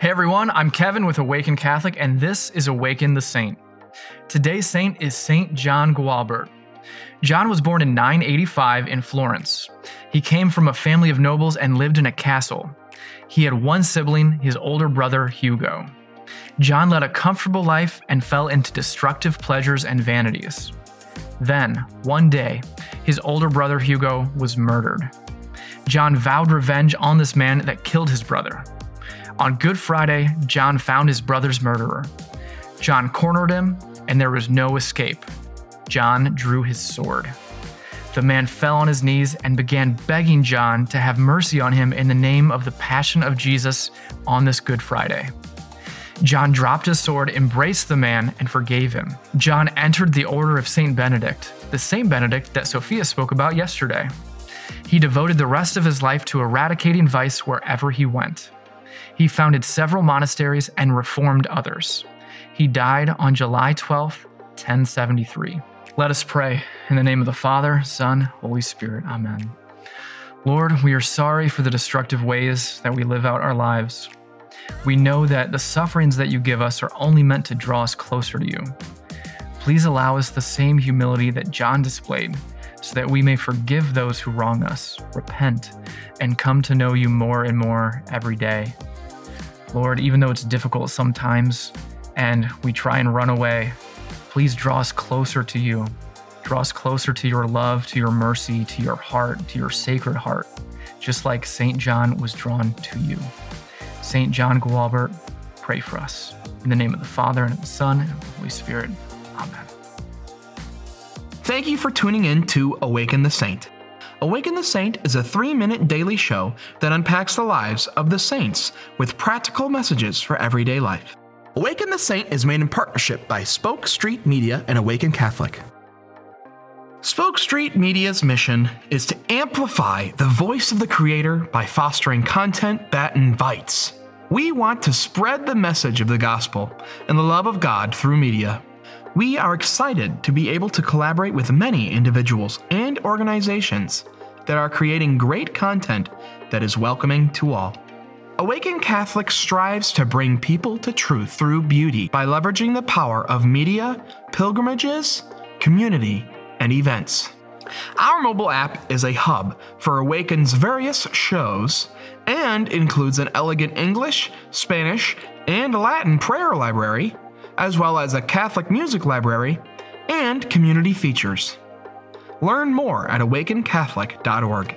Hey everyone, I'm Kevin with Awaken Catholic, and this is Awaken the Saint. Today's saint is Saint John Gualbert. John was born in 985 in Florence. He came from a family of nobles and lived in a castle. He had one sibling, his older brother Hugo. John led a comfortable life and fell into destructive pleasures and vanities. Then, one day, his older brother Hugo was murdered. John vowed revenge on this man that killed his brother. On Good Friday, John found his brother's murderer. John cornered him, and there was no escape. John drew his sword. The man fell on his knees and began begging John to have mercy on him in the name of the Passion of Jesus on this Good Friday. John dropped his sword, embraced the man, and forgave him. John entered the order of Saint Benedict, the same Benedict that Sophia spoke about yesterday. He devoted the rest of his life to eradicating vice wherever he went. He founded several monasteries and reformed others. He died on July 12, 1073. Let us pray. In the name of the Father, Son, Holy Spirit. Amen. Lord, we are sorry for the destructive ways that we live out our lives. We know that the sufferings that you give us are only meant to draw us closer to you. Please allow us the same humility that John displayed so that we may forgive those who wrong us, repent, and come to know you more and more every day. Lord, even though it's difficult sometimes and we try and run away, please draw us closer to you. Draw us closer to your love, to your mercy, to your heart, to your sacred heart, just like St. John was drawn to you. St. John Gualbert, pray for us. In the name of the Father, and of the Son, and of the Holy Spirit. Amen. Thank you for tuning in to Awaken the Saint. Awaken the Saint is a three minute daily show that unpacks the lives of the saints with practical messages for everyday life. Awaken the Saint is made in partnership by Spoke Street Media and Awaken Catholic. Spoke Street Media's mission is to amplify the voice of the Creator by fostering content that invites. We want to spread the message of the gospel and the love of God through media we are excited to be able to collaborate with many individuals and organizations that are creating great content that is welcoming to all. Awaken Catholic strives to bring people to truth through beauty by leveraging the power of media, pilgrimages, community, and events. Our mobile app is a hub for Awaken's various shows and includes an elegant English, Spanish, and Latin prayer library as well as a Catholic music library and community features. Learn more at awakencatholic.org.